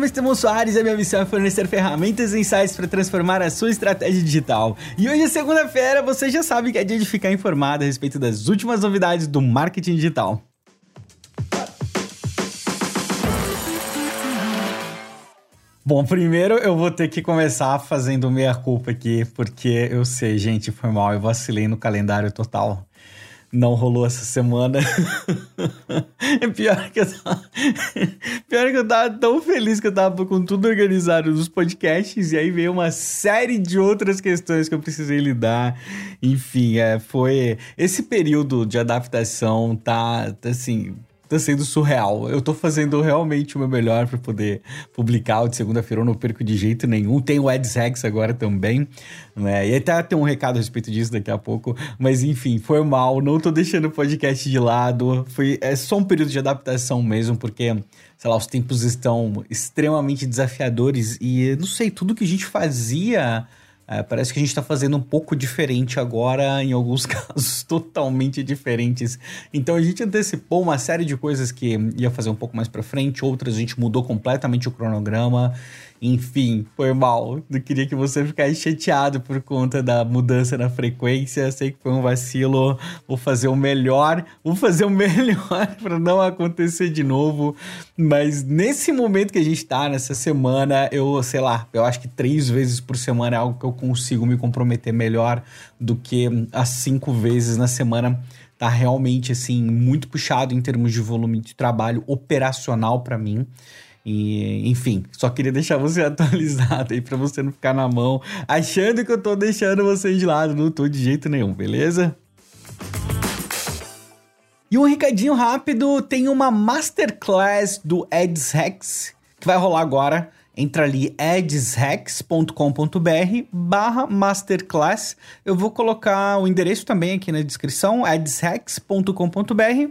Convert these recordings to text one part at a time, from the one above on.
nome é Estevão Soares e a minha missão é fornecer ferramentas e insights para transformar a sua estratégia digital. E hoje é segunda-feira, você já sabe que é dia de ficar informado a respeito das últimas novidades do marketing digital. Bom, primeiro eu vou ter que começar fazendo meia-culpa aqui, porque eu sei, gente, foi mal, eu vacilei no calendário total não rolou essa semana. é pior que eu tava... pior que eu tava tão feliz que eu tava com tudo organizado nos podcasts e aí veio uma série de outras questões que eu precisei lidar. Enfim, é, foi esse período de adaptação tá assim, tá sendo surreal. Eu tô fazendo realmente o meu melhor para poder publicar o de segunda-feira, eu não perco de jeito nenhum. Tem o AdsHacks agora também, né? E até tem um recado a respeito disso daqui a pouco. Mas enfim, foi mal, não tô deixando o podcast de lado. Foi, é só um período de adaptação mesmo, porque, sei lá, os tempos estão extremamente desafiadores e, não sei, tudo que a gente fazia é, parece que a gente está fazendo um pouco diferente agora, em alguns casos totalmente diferentes. Então a gente antecipou uma série de coisas que ia fazer um pouco mais para frente, outras a gente mudou completamente o cronograma. Enfim, foi mal. Não queria que você ficasse chateado por conta da mudança na frequência. Sei que foi um vacilo. Vou fazer o melhor. Vou fazer o melhor para não acontecer de novo. Mas nesse momento que a gente tá, nessa semana, eu, sei lá, eu acho que três vezes por semana é algo que eu consigo me comprometer melhor do que as cinco vezes na semana tá realmente assim muito puxado em termos de volume de trabalho operacional para mim. E, enfim, só queria deixar você atualizado aí para você não ficar na mão achando que eu tô deixando você de lado. Não tô de jeito nenhum, beleza? E um recadinho rápido: tem uma masterclass do Eds Hacks que vai rolar agora entra ali edshex.com.br barra masterclass. Eu vou colocar o endereço também aqui na descrição, edshex.com.br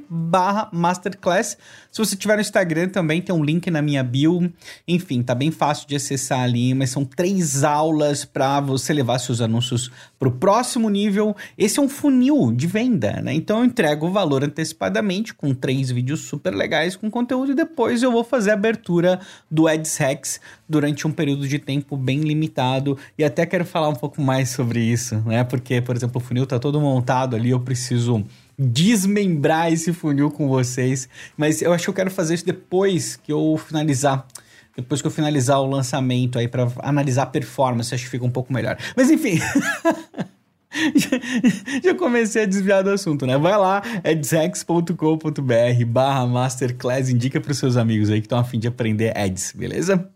barra masterclass. Se você tiver no Instagram também tem um link na minha bio. Enfim, tá bem fácil de acessar ali, mas são três aulas para você levar seus anúncios para o próximo nível. Esse é um funil de venda, né? Então eu entrego o valor antecipadamente com três vídeos super legais com conteúdo e depois eu vou fazer a abertura do Hacks durante um período de tempo bem limitado. E até quero falar um pouco mais sobre isso, né? Porque, por exemplo, o funil tá todo montado ali, eu preciso desmembrar esse funil com vocês. Mas eu acho que eu quero fazer isso depois que eu finalizar. Depois que eu finalizar o lançamento aí para analisar a performance, acho que fica um pouco melhor. Mas enfim. já, comecei a desviar do assunto, né? Vai lá, dex.com.br barra masterclass, indica para os seus amigos aí que estão a fim de aprender ads, beleza?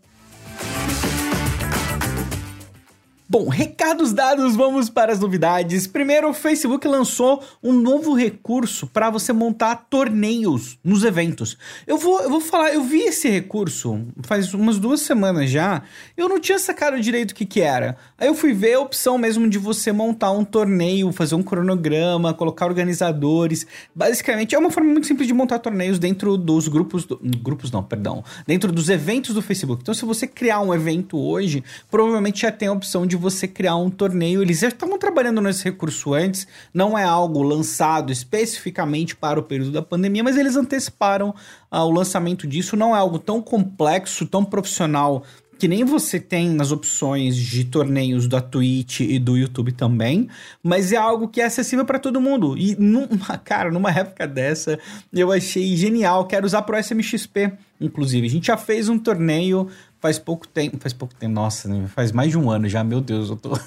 Bom, recados dados, vamos para as novidades. Primeiro, o Facebook lançou um novo recurso para você montar torneios nos eventos. Eu vou, eu vou falar, eu vi esse recurso faz umas duas semanas já. Eu não tinha sacado direito o que, que era. Aí eu fui ver a opção mesmo de você montar um torneio, fazer um cronograma, colocar organizadores. Basicamente, é uma forma muito simples de montar torneios dentro dos grupos. Do, grupos não, perdão. Dentro dos eventos do Facebook. Então, se você criar um evento hoje, provavelmente já tem a opção de você criar um torneio. Eles já estavam trabalhando nesse recurso antes, não é algo lançado especificamente para o período da pandemia, mas eles anteciparam ah, o lançamento disso. Não é algo tão complexo, tão profissional que nem você tem nas opções de torneios da Twitch e do YouTube também, mas é algo que é acessível para todo mundo. E, numa, cara, numa época dessa, eu achei genial. Quero usar pro SMXP, inclusive. A gente já fez um torneio faz pouco tempo, faz pouco tempo, nossa, né? faz mais de um ano já, meu Deus, eu tô.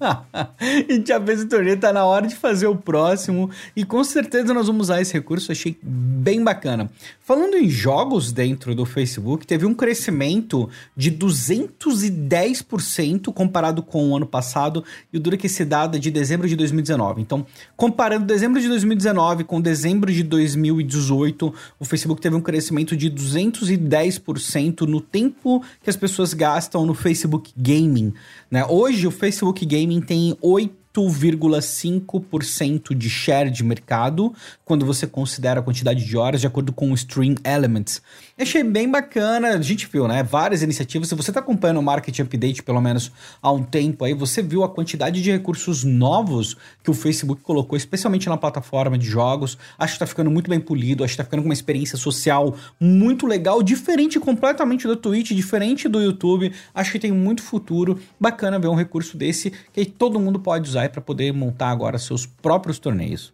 e já fez o torneio, tá na hora de fazer o próximo. E com certeza nós vamos usar esse recurso, achei bem bacana. Falando em jogos dentro do Facebook, teve um crescimento de 210% comparado com o ano passado, e o duro que esse dado é de dezembro de 2019. Então, comparando dezembro de 2019 com dezembro de 2018, o Facebook teve um crescimento de 210% no tempo que as pessoas gastam no Facebook Gaming. Né? Hoje o Facebook Gaming tem 8 8,5% de share de mercado, quando você considera a quantidade de horas, de acordo com o Stream Elements. Achei bem bacana, a gente viu, né? Várias iniciativas. Se você está acompanhando o Market Update, pelo menos há um tempo aí, você viu a quantidade de recursos novos que o Facebook colocou, especialmente na plataforma de jogos. Acho que está ficando muito bem polido, acho que está ficando com uma experiência social muito legal, diferente completamente do Twitch, diferente do YouTube. Acho que tem muito futuro. Bacana ver um recurso desse que todo mundo pode usar para poder montar agora seus próprios torneios.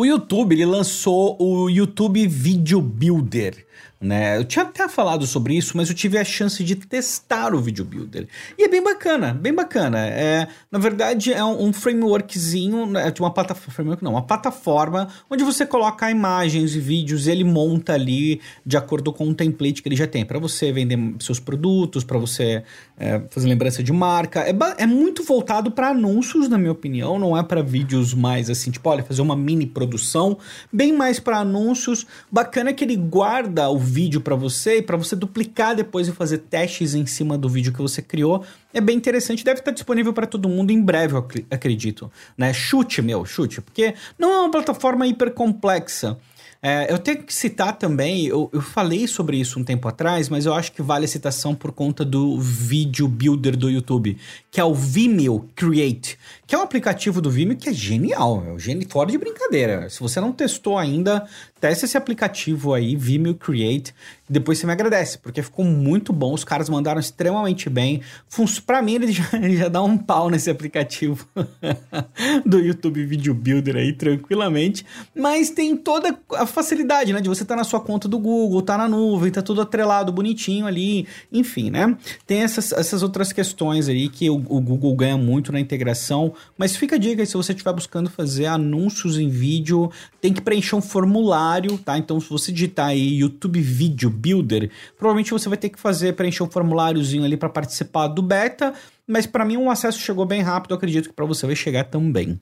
O YouTube ele lançou o YouTube Video Builder. Né? Eu tinha até falado sobre isso, mas eu tive a chance de testar o Video Builder. E é bem bacana, bem bacana. É, na verdade, é um, um frameworkzinho, de uma plataforma, framework não, uma plataforma onde você coloca imagens e vídeos e ele monta ali de acordo com o template que ele já tem, para você vender seus produtos, para você é, fazer lembrança de marca. É, é muito voltado para anúncios, na minha opinião, não é para vídeos mais assim, tipo, olha, fazer uma mini produção, bem mais para anúncios. Bacana que ele guarda o vídeo para você e para você duplicar depois e fazer testes em cima do vídeo que você criou. É bem interessante, deve estar disponível para todo mundo em breve, eu acredito. Né? Chute, meu, chute, porque não é uma plataforma hiper complexa. É, eu tenho que citar também, eu, eu falei sobre isso um tempo atrás, mas eu acho que vale a citação por conta do vídeo builder do YouTube, que é o Vimeo Create, que é um aplicativo do Vimeo que é genial, é geni fora de brincadeira. Se você não testou ainda, teste esse aplicativo aí, Vimeo Create, e depois você me agradece, porque ficou muito bom, os caras mandaram extremamente bem. Para mim, ele já, ele já dá um pau nesse aplicativo do YouTube Video Builder aí, tranquilamente. Mas tem toda a facilidade, né? De você estar tá na sua conta do Google, tá na nuvem, tá tudo atrelado, bonitinho ali, enfim, né? Tem essas, essas outras questões aí que o, o Google ganha muito na integração, mas fica a dica aí, se você estiver buscando fazer anúncios em vídeo, tem que preencher um formulário formulário, tá? Então, se você digitar aí YouTube Video Builder, provavelmente você vai ter que fazer preencher um formuláriozinho ali para participar do beta, mas para mim o acesso chegou bem rápido, acredito que para você vai chegar também.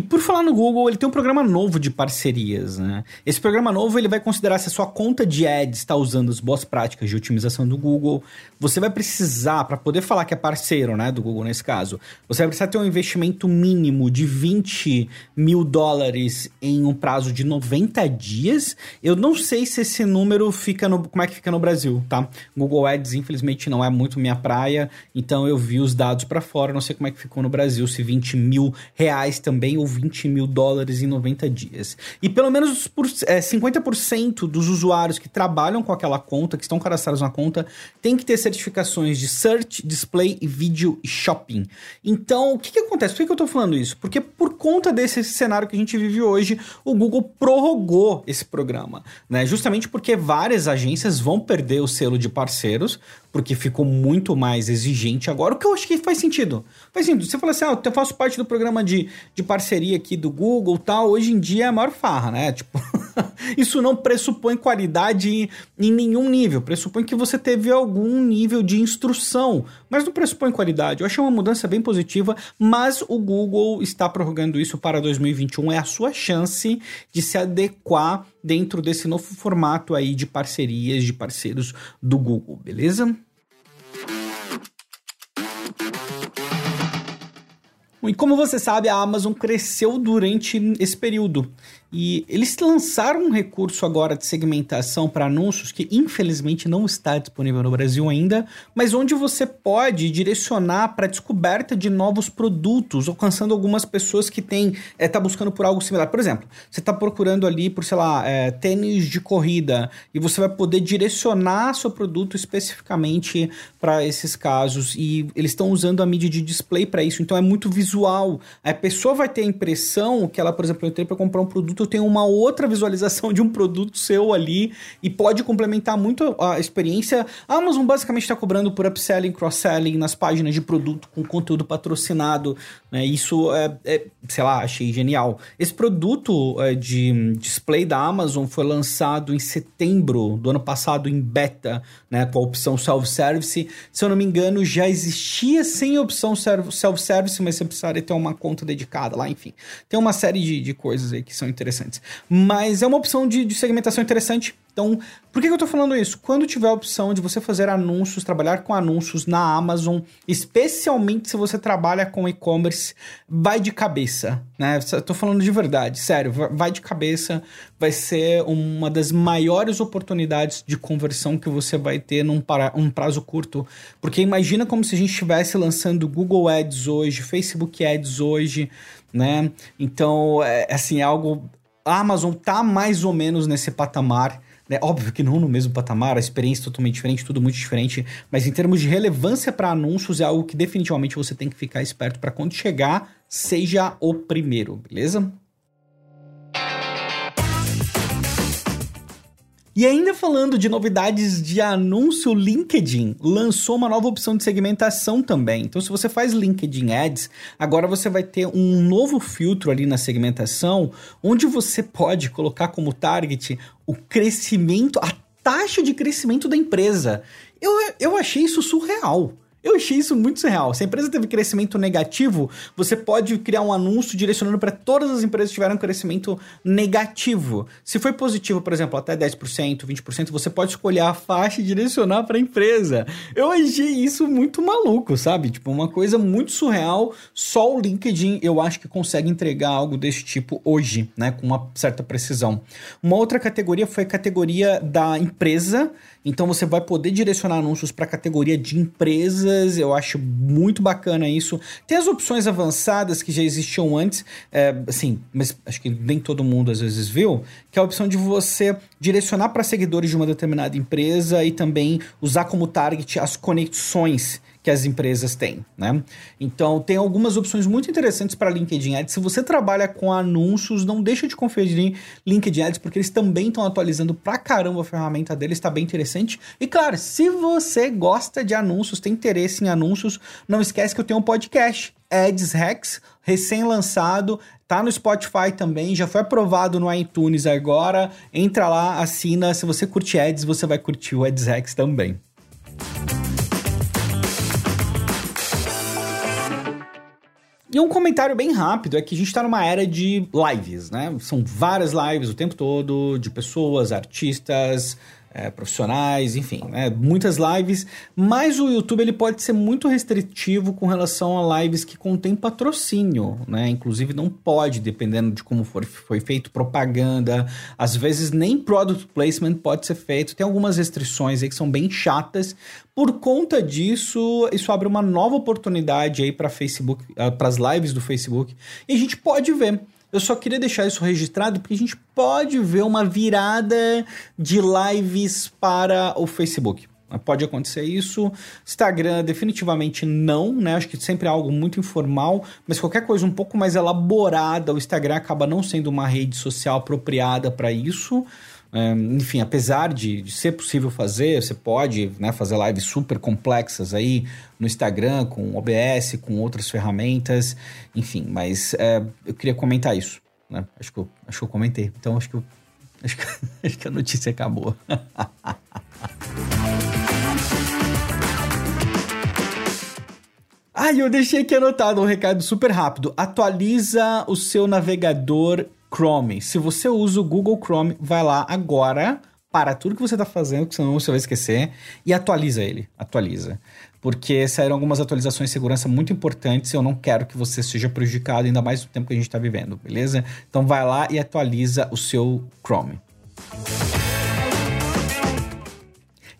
E por falar no Google, ele tem um programa novo de parcerias, né? Esse programa novo ele vai considerar se a sua conta de ads está usando as boas práticas de otimização do Google. Você vai precisar, para poder falar que é parceiro, né, do Google nesse caso, você vai precisar ter um investimento mínimo de 20 mil dólares em um prazo de 90 dias. Eu não sei se esse número fica no. Como é que fica no Brasil, tá? Google Ads, infelizmente, não é muito minha praia, então eu vi os dados para fora, não sei como é que ficou no Brasil, se 20 mil reais também ou 20 mil dólares em 90 dias. E pelo menos por, é, 50% dos usuários que trabalham com aquela conta, que estão cadastrados na conta, tem que ter certificações de Search, Display, Vídeo e Shopping. Então, o que, que acontece? Por que, que eu estou falando isso? Porque por conta desse cenário que a gente vive hoje, o Google prorrogou esse programa, né? Justamente porque várias agências vão perder o selo de parceiros, porque ficou muito mais exigente agora, o que eu acho que faz sentido. Faz sentido. Você fala assim, ah, eu faço parte do programa de, de parceria aqui do Google tal, hoje em dia é a maior farra, né? Tipo, isso não pressupõe qualidade em nenhum nível, pressupõe que você teve algum nível de instrução, mas não pressupõe qualidade. Eu achei uma mudança bem positiva, mas o Google está prorrogando isso para 2021, é a sua chance de se adequar dentro desse novo formato aí de parcerias, de parceiros do Google, beleza? E como você sabe, a Amazon cresceu durante esse período. E eles lançaram um recurso agora de segmentação para anúncios que infelizmente não está disponível no Brasil ainda, mas onde você pode direcionar para descoberta de novos produtos, alcançando algumas pessoas que têm é, buscando por algo similar. Por exemplo, você está procurando ali por sei lá é, tênis de corrida e você vai poder direcionar seu produto especificamente para esses casos e eles estão usando a mídia de display para isso, então é muito visual. A pessoa vai ter a impressão que ela, por exemplo, eu para comprar um produto produto tem uma outra visualização de um produto seu ali e pode complementar muito a experiência. A Amazon basicamente está cobrando por upselling, cross-selling nas páginas de produto com conteúdo patrocinado. Né? Isso é, é, sei lá, achei genial. Esse produto é, de display da Amazon foi lançado em setembro do ano passado em beta, né, com a opção self-service. Se eu não me engano, já existia sem opção self-service, mas você precisaria ter uma conta dedicada lá, enfim. Tem uma série de, de coisas aí que são interessantes interessantes. Mas é uma opção de, de segmentação interessante. Então, por que, eu tô falando isso? Quando tiver a opção de você fazer anúncios, trabalhar com anúncios na Amazon, especialmente se você trabalha com e-commerce, vai de cabeça, né? Tô falando de verdade, sério, vai de cabeça, vai ser uma das maiores oportunidades de conversão que você vai ter num para, um prazo curto. Porque imagina como se a gente estivesse lançando Google Ads hoje, Facebook Ads hoje, né? Então, é assim, é algo. A Amazon tá mais ou menos nesse patamar né? Óbvio que não no mesmo patamar, a experiência é totalmente diferente, tudo muito diferente, mas em termos de relevância para anúncios é algo que definitivamente você tem que ficar esperto para quando chegar, seja o primeiro, beleza? E ainda falando de novidades de anúncio, LinkedIn lançou uma nova opção de segmentação também. Então, se você faz LinkedIn Ads, agora você vai ter um novo filtro ali na segmentação, onde você pode colocar como target o crescimento, a taxa de crescimento da empresa. Eu, eu achei isso surreal. Eu achei isso muito surreal. Se a empresa teve crescimento negativo, você pode criar um anúncio direcionando para todas as empresas que tiveram crescimento negativo. Se foi positivo, por exemplo, até 10%, 20%, você pode escolher a faixa e direcionar para a empresa. Eu achei isso muito maluco, sabe? Tipo, uma coisa muito surreal. Só o LinkedIn eu acho que consegue entregar algo desse tipo hoje, né? Com uma certa precisão. Uma outra categoria foi a categoria da empresa. Então você vai poder direcionar anúncios para a categoria de empresas, eu acho muito bacana isso. Tem as opções avançadas que já existiam antes, é, assim, mas acho que nem todo mundo às vezes viu, que é a opção de você direcionar para seguidores de uma determinada empresa e também usar como target as conexões que as empresas têm, né? Então, tem algumas opções muito interessantes para LinkedIn Ads. Se você trabalha com anúncios, não deixa de conferir LinkedIn Ads, porque eles também estão atualizando pra caramba a ferramenta deles, está bem interessante. E claro, se você gosta de anúncios, tem interesse em anúncios, não esquece que eu tenho um podcast, Ads Hacks, recém-lançado, tá no Spotify também, já foi aprovado no iTunes agora. Entra lá, assina. Se você curte ads, você vai curtir o Ads Hacks também. E um comentário bem rápido é que a gente está numa era de lives, né? São várias lives o tempo todo de pessoas, artistas, é, profissionais, enfim, né? muitas lives, mas o YouTube ele pode ser muito restritivo com relação a lives que contém patrocínio, né? Inclusive não pode, dependendo de como for, foi feito propaganda, às vezes nem product placement pode ser feito, tem algumas restrições aí que são bem chatas. Por conta disso, isso abre uma nova oportunidade aí para Facebook, uh, para as lives do Facebook, e a gente pode ver eu só queria deixar isso registrado porque a gente pode ver uma virada de lives para o Facebook. Pode acontecer isso. Instagram, definitivamente não, né? Acho que sempre é algo muito informal, mas qualquer coisa um pouco mais elaborada, o Instagram acaba não sendo uma rede social apropriada para isso. Enfim, apesar de, de, ser possível fazer, você pode né, fazer lives super complexas aí no Instagram, com OBS, com outras ferramentas, enfim, mas é, eu queria comentar isso. Né? Acho, que eu, acho que eu comentei. Então acho que, eu, acho que, acho que a notícia acabou. Ah, eu deixei aqui anotado um recado super rápido. Atualiza o seu navegador Chrome. Se você usa o Google Chrome, vai lá agora, para tudo que você está fazendo, que senão você vai esquecer, e atualiza ele. Atualiza. Porque saíram algumas atualizações de segurança muito importantes e eu não quero que você seja prejudicado, ainda mais no tempo que a gente está vivendo, beleza? Então vai lá e atualiza o seu Chrome.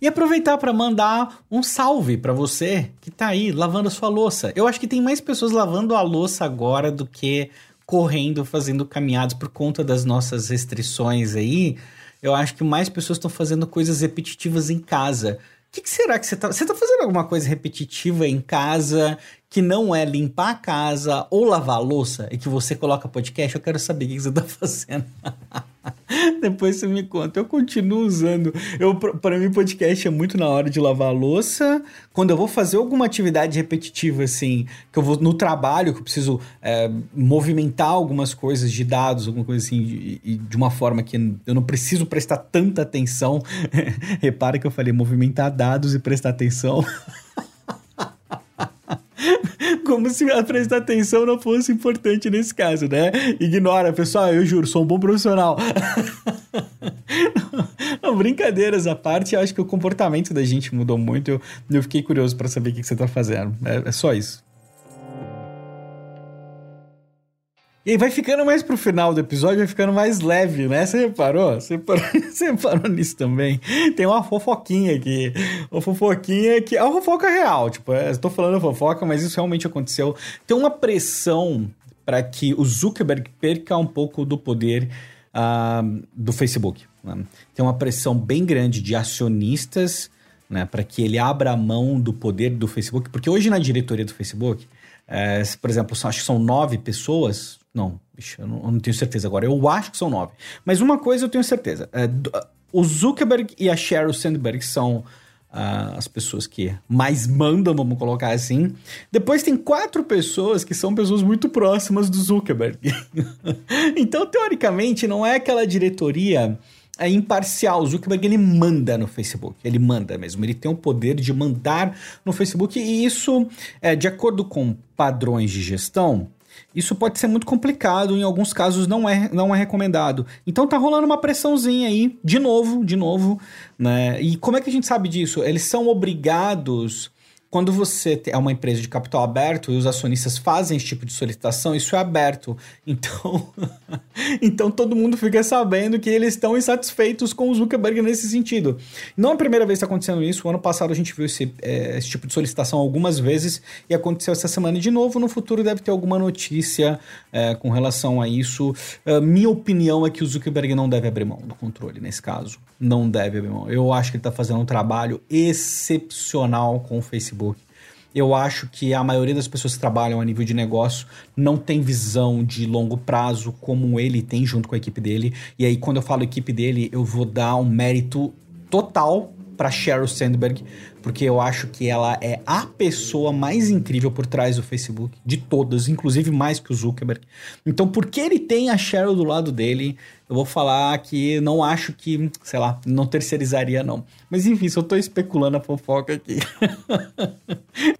E aproveitar para mandar um salve para você que está aí lavando a sua louça. Eu acho que tem mais pessoas lavando a louça agora do que correndo, fazendo caminhadas por conta das nossas restrições aí, eu acho que mais pessoas estão fazendo coisas repetitivas em casa. O que, que, será que você está... Você está fazendo alguma coisa repetitiva em casa que não é limpar a casa ou lavar a louça e que você coloca podcast? Eu quero saber o que, você está fazendo. Depois você me conta. Eu continuo usando. Eu, para mim, podcast é muito na hora de lavar a louça. Quando eu vou fazer alguma atividade repetitiva, assim, que eu vou no trabalho, que eu preciso é, movimentar algumas coisas de dados, alguma coisa assim, de, de uma forma que eu não preciso prestar tanta atenção. Repara que eu falei movimentar dados e prestar atenção. Como se prestar atenção não fosse importante nesse caso, né? Ignora, pessoal, eu juro, sou um bom profissional. Não, brincadeiras à parte, acho que o comportamento da gente mudou muito. Eu, eu fiquei curioso para saber o que, que você tá fazendo. É, é só isso. E aí vai ficando mais pro final do episódio, vai ficando mais leve, né? Você reparou? Você reparou, você reparou nisso também? Tem uma fofoquinha aqui. Uma fofoquinha que é uma fofoca real. Tipo, é, estou falando fofoca, mas isso realmente aconteceu. Tem uma pressão para que o Zuckerberg perca um pouco do poder uh, do Facebook. Né? Tem uma pressão bem grande de acionistas né, para que ele abra a mão do poder do Facebook, porque hoje na diretoria do Facebook, é, por exemplo, acho que são nove pessoas, não, bicho, eu não, eu não, tenho certeza agora. Eu acho que são nove. Mas uma coisa eu tenho certeza. É, o Zuckerberg e a Sheryl Sandberg são uh, as pessoas que mais mandam, vamos colocar assim. Depois tem quatro pessoas que são pessoas muito próximas do Zuckerberg. então, teoricamente, não é aquela diretoria é imparcial. O Zuckerberg ele manda no Facebook, ele manda mesmo. Ele tem o poder de mandar no Facebook e isso, é, de acordo com padrões de gestão, isso pode ser muito complicado, em alguns casos não é, não é recomendado. Então tá rolando uma pressãozinha aí, de novo, de novo, né? E como é que a gente sabe disso? Eles são obrigados quando você é uma empresa de capital aberto e os acionistas fazem esse tipo de solicitação, isso é aberto. Então, então todo mundo fica sabendo que eles estão insatisfeitos com o Zuckerberg nesse sentido. Não é a primeira vez que está acontecendo isso. O ano passado a gente viu esse, é, esse tipo de solicitação algumas vezes e aconteceu essa semana de novo. No futuro deve ter alguma notícia é, com relação a isso. Uh, minha opinião é que o Zuckerberg não deve abrir mão do controle nesse caso. Não deve abrir mão. Eu acho que ele está fazendo um trabalho excepcional com o Facebook. Eu acho que a maioria das pessoas que trabalham a nível de negócio não tem visão de longo prazo como ele tem junto com a equipe dele. E aí, quando eu falo equipe dele, eu vou dar um mérito total para Sheryl Sandberg, porque eu acho que ela é a pessoa mais incrível por trás do Facebook, de todas, inclusive mais que o Zuckerberg. Então, porque ele tem a Sheryl do lado dele, eu vou falar que não acho que, sei lá, não terceirizaria não. Mas enfim, só tô especulando a fofoca aqui.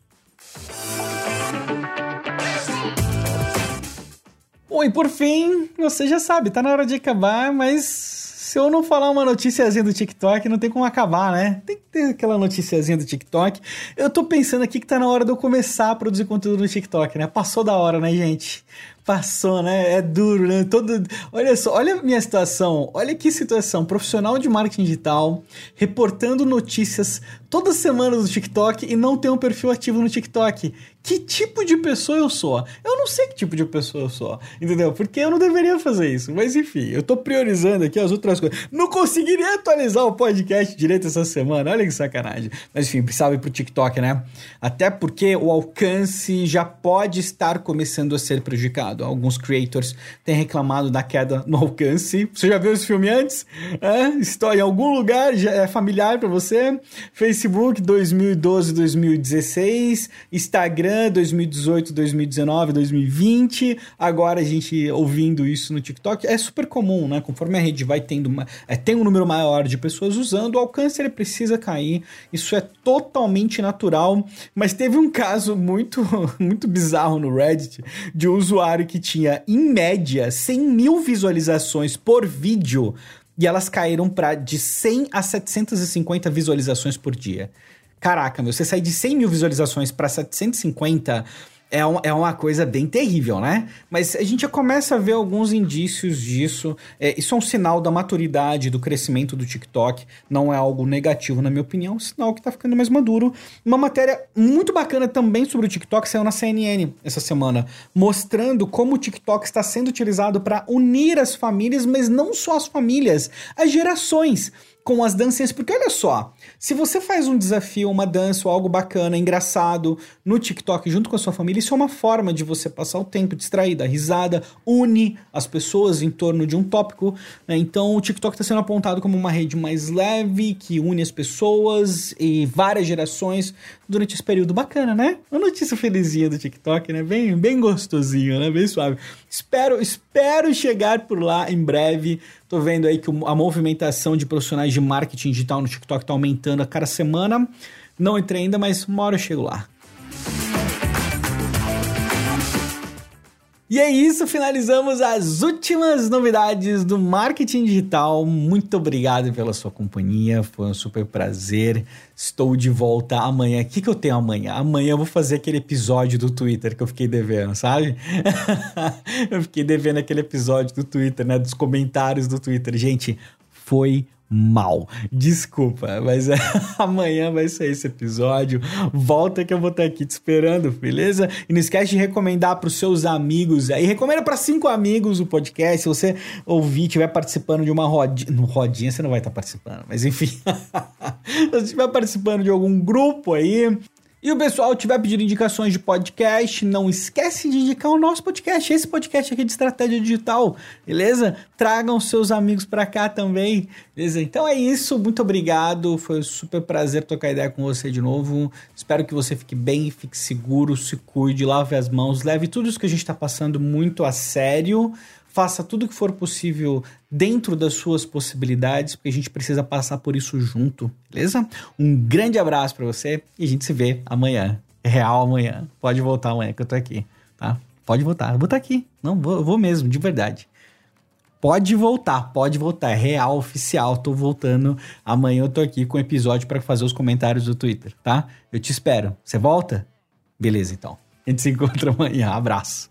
Bom, e por fim, você já sabe, tá na hora de acabar, mas se eu não falar uma noticiazinha do TikTok, não tem como acabar, né? Tem que ter aquela noticiazinha do TikTok. Eu tô pensando aqui que tá na hora de eu começar a produzir conteúdo no TikTok, né? Passou da hora, né, gente? Passou, né? É duro, né? Todo... Olha só, olha a minha situação. Olha que situação. Profissional de marketing digital, reportando notícias toda semana no TikTok e não ter um perfil ativo no TikTok que tipo de pessoa eu sou. Eu não sei que tipo de pessoa eu sou, entendeu? Porque eu não deveria fazer isso. Mas enfim, eu tô priorizando aqui as outras coisas. Não conseguiria atualizar o podcast direito essa semana, olha que sacanagem. Mas enfim, precisava ir pro TikTok, né? Até porque o alcance já pode estar começando a ser prejudicado. Alguns creators têm reclamado da queda no alcance. Você já viu esse filme antes? É? Está em algum lugar, já é familiar para você? Facebook 2012, 2016, Instagram Instagram, 2018, 2019, 2020. Agora a gente ouvindo isso no TikTok. É super comum, né? Conforme a rede vai tendo uma, é, tem um número maior de pessoas usando, o alcance ele precisa cair. Isso é totalmente natural. Mas teve um caso muito, muito bizarro no Reddit de um usuário que tinha, em média, 100 mil visualizações por vídeo e elas caíram para de 100 a 750 visualizações por dia. Caraca, meu, você sair de 100 mil visualizações para 750 é, um, é uma coisa bem terrível, né? Mas a gente já começa a ver alguns indícios disso. É, isso é um sinal da maturidade, do crescimento do TikTok. Não é algo negativo, na minha opinião. É um sinal que tá ficando mais maduro. Uma matéria muito bacana também sobre o TikTok saiu na CNN essa semana, mostrando como o TikTok está sendo utilizado para unir as famílias, mas não só as famílias, as gerações com as dancinhas, porque olha só, se você faz um desafio, uma dança ou algo bacana, engraçado no TikTok junto com a sua família, isso é uma forma de você passar o tempo distrair, dar risada, une as pessoas em torno de um tópico. Né? Então o TikTok está sendo apontado como uma rede mais leve, que une as pessoas e várias gerações durante esse período bacana, né? Uma notícia felizinha do TikTok, né? Bem, bem gostosinho, né? Bem suave. Espero, espero chegar por lá em breve. Tô vendo aí que a movimentação de profissionais de marketing digital no TikTok tá aumentando a cada semana. Não entrei ainda, mas uma hora eu chego lá. E é isso, finalizamos as últimas novidades do marketing digital. Muito obrigado pela sua companhia, foi um super prazer. Estou de volta amanhã. O que, que eu tenho amanhã? Amanhã eu vou fazer aquele episódio do Twitter que eu fiquei devendo, sabe? eu fiquei devendo aquele episódio do Twitter, né? Dos comentários do Twitter. Gente, foi mal. Desculpa, mas é, amanhã vai ser esse episódio. Volta que eu vou estar aqui te esperando, beleza? E não esquece de recomendar para os seus amigos aí. Recomenda para cinco amigos o podcast. Se você ouvir, estiver participando de uma rodinha. No rodinha você não vai estar participando, mas enfim. Se você estiver participando de algum grupo aí, e o pessoal tiver pedindo indicações de podcast, não esquece de indicar o nosso podcast, esse podcast aqui de estratégia digital, beleza? Tragam seus amigos para cá também, beleza? Então é isso, muito obrigado, foi um super prazer trocar ideia com você de novo. Espero que você fique bem, fique seguro, se cuide, lave as mãos, leve tudo isso que a gente está passando muito a sério faça tudo o que for possível dentro das suas possibilidades, porque a gente precisa passar por isso junto, beleza? Um grande abraço para você e a gente se vê amanhã. É real amanhã. Pode voltar amanhã que eu tô aqui, tá? Pode voltar. Eu vou estar tá aqui. Não, vou, vou mesmo, de verdade. Pode voltar, pode voltar. É real, oficial. Tô voltando. Amanhã eu tô aqui com o episódio para fazer os comentários do Twitter, tá? Eu te espero. Você volta? Beleza, então. A gente se encontra amanhã. Abraço.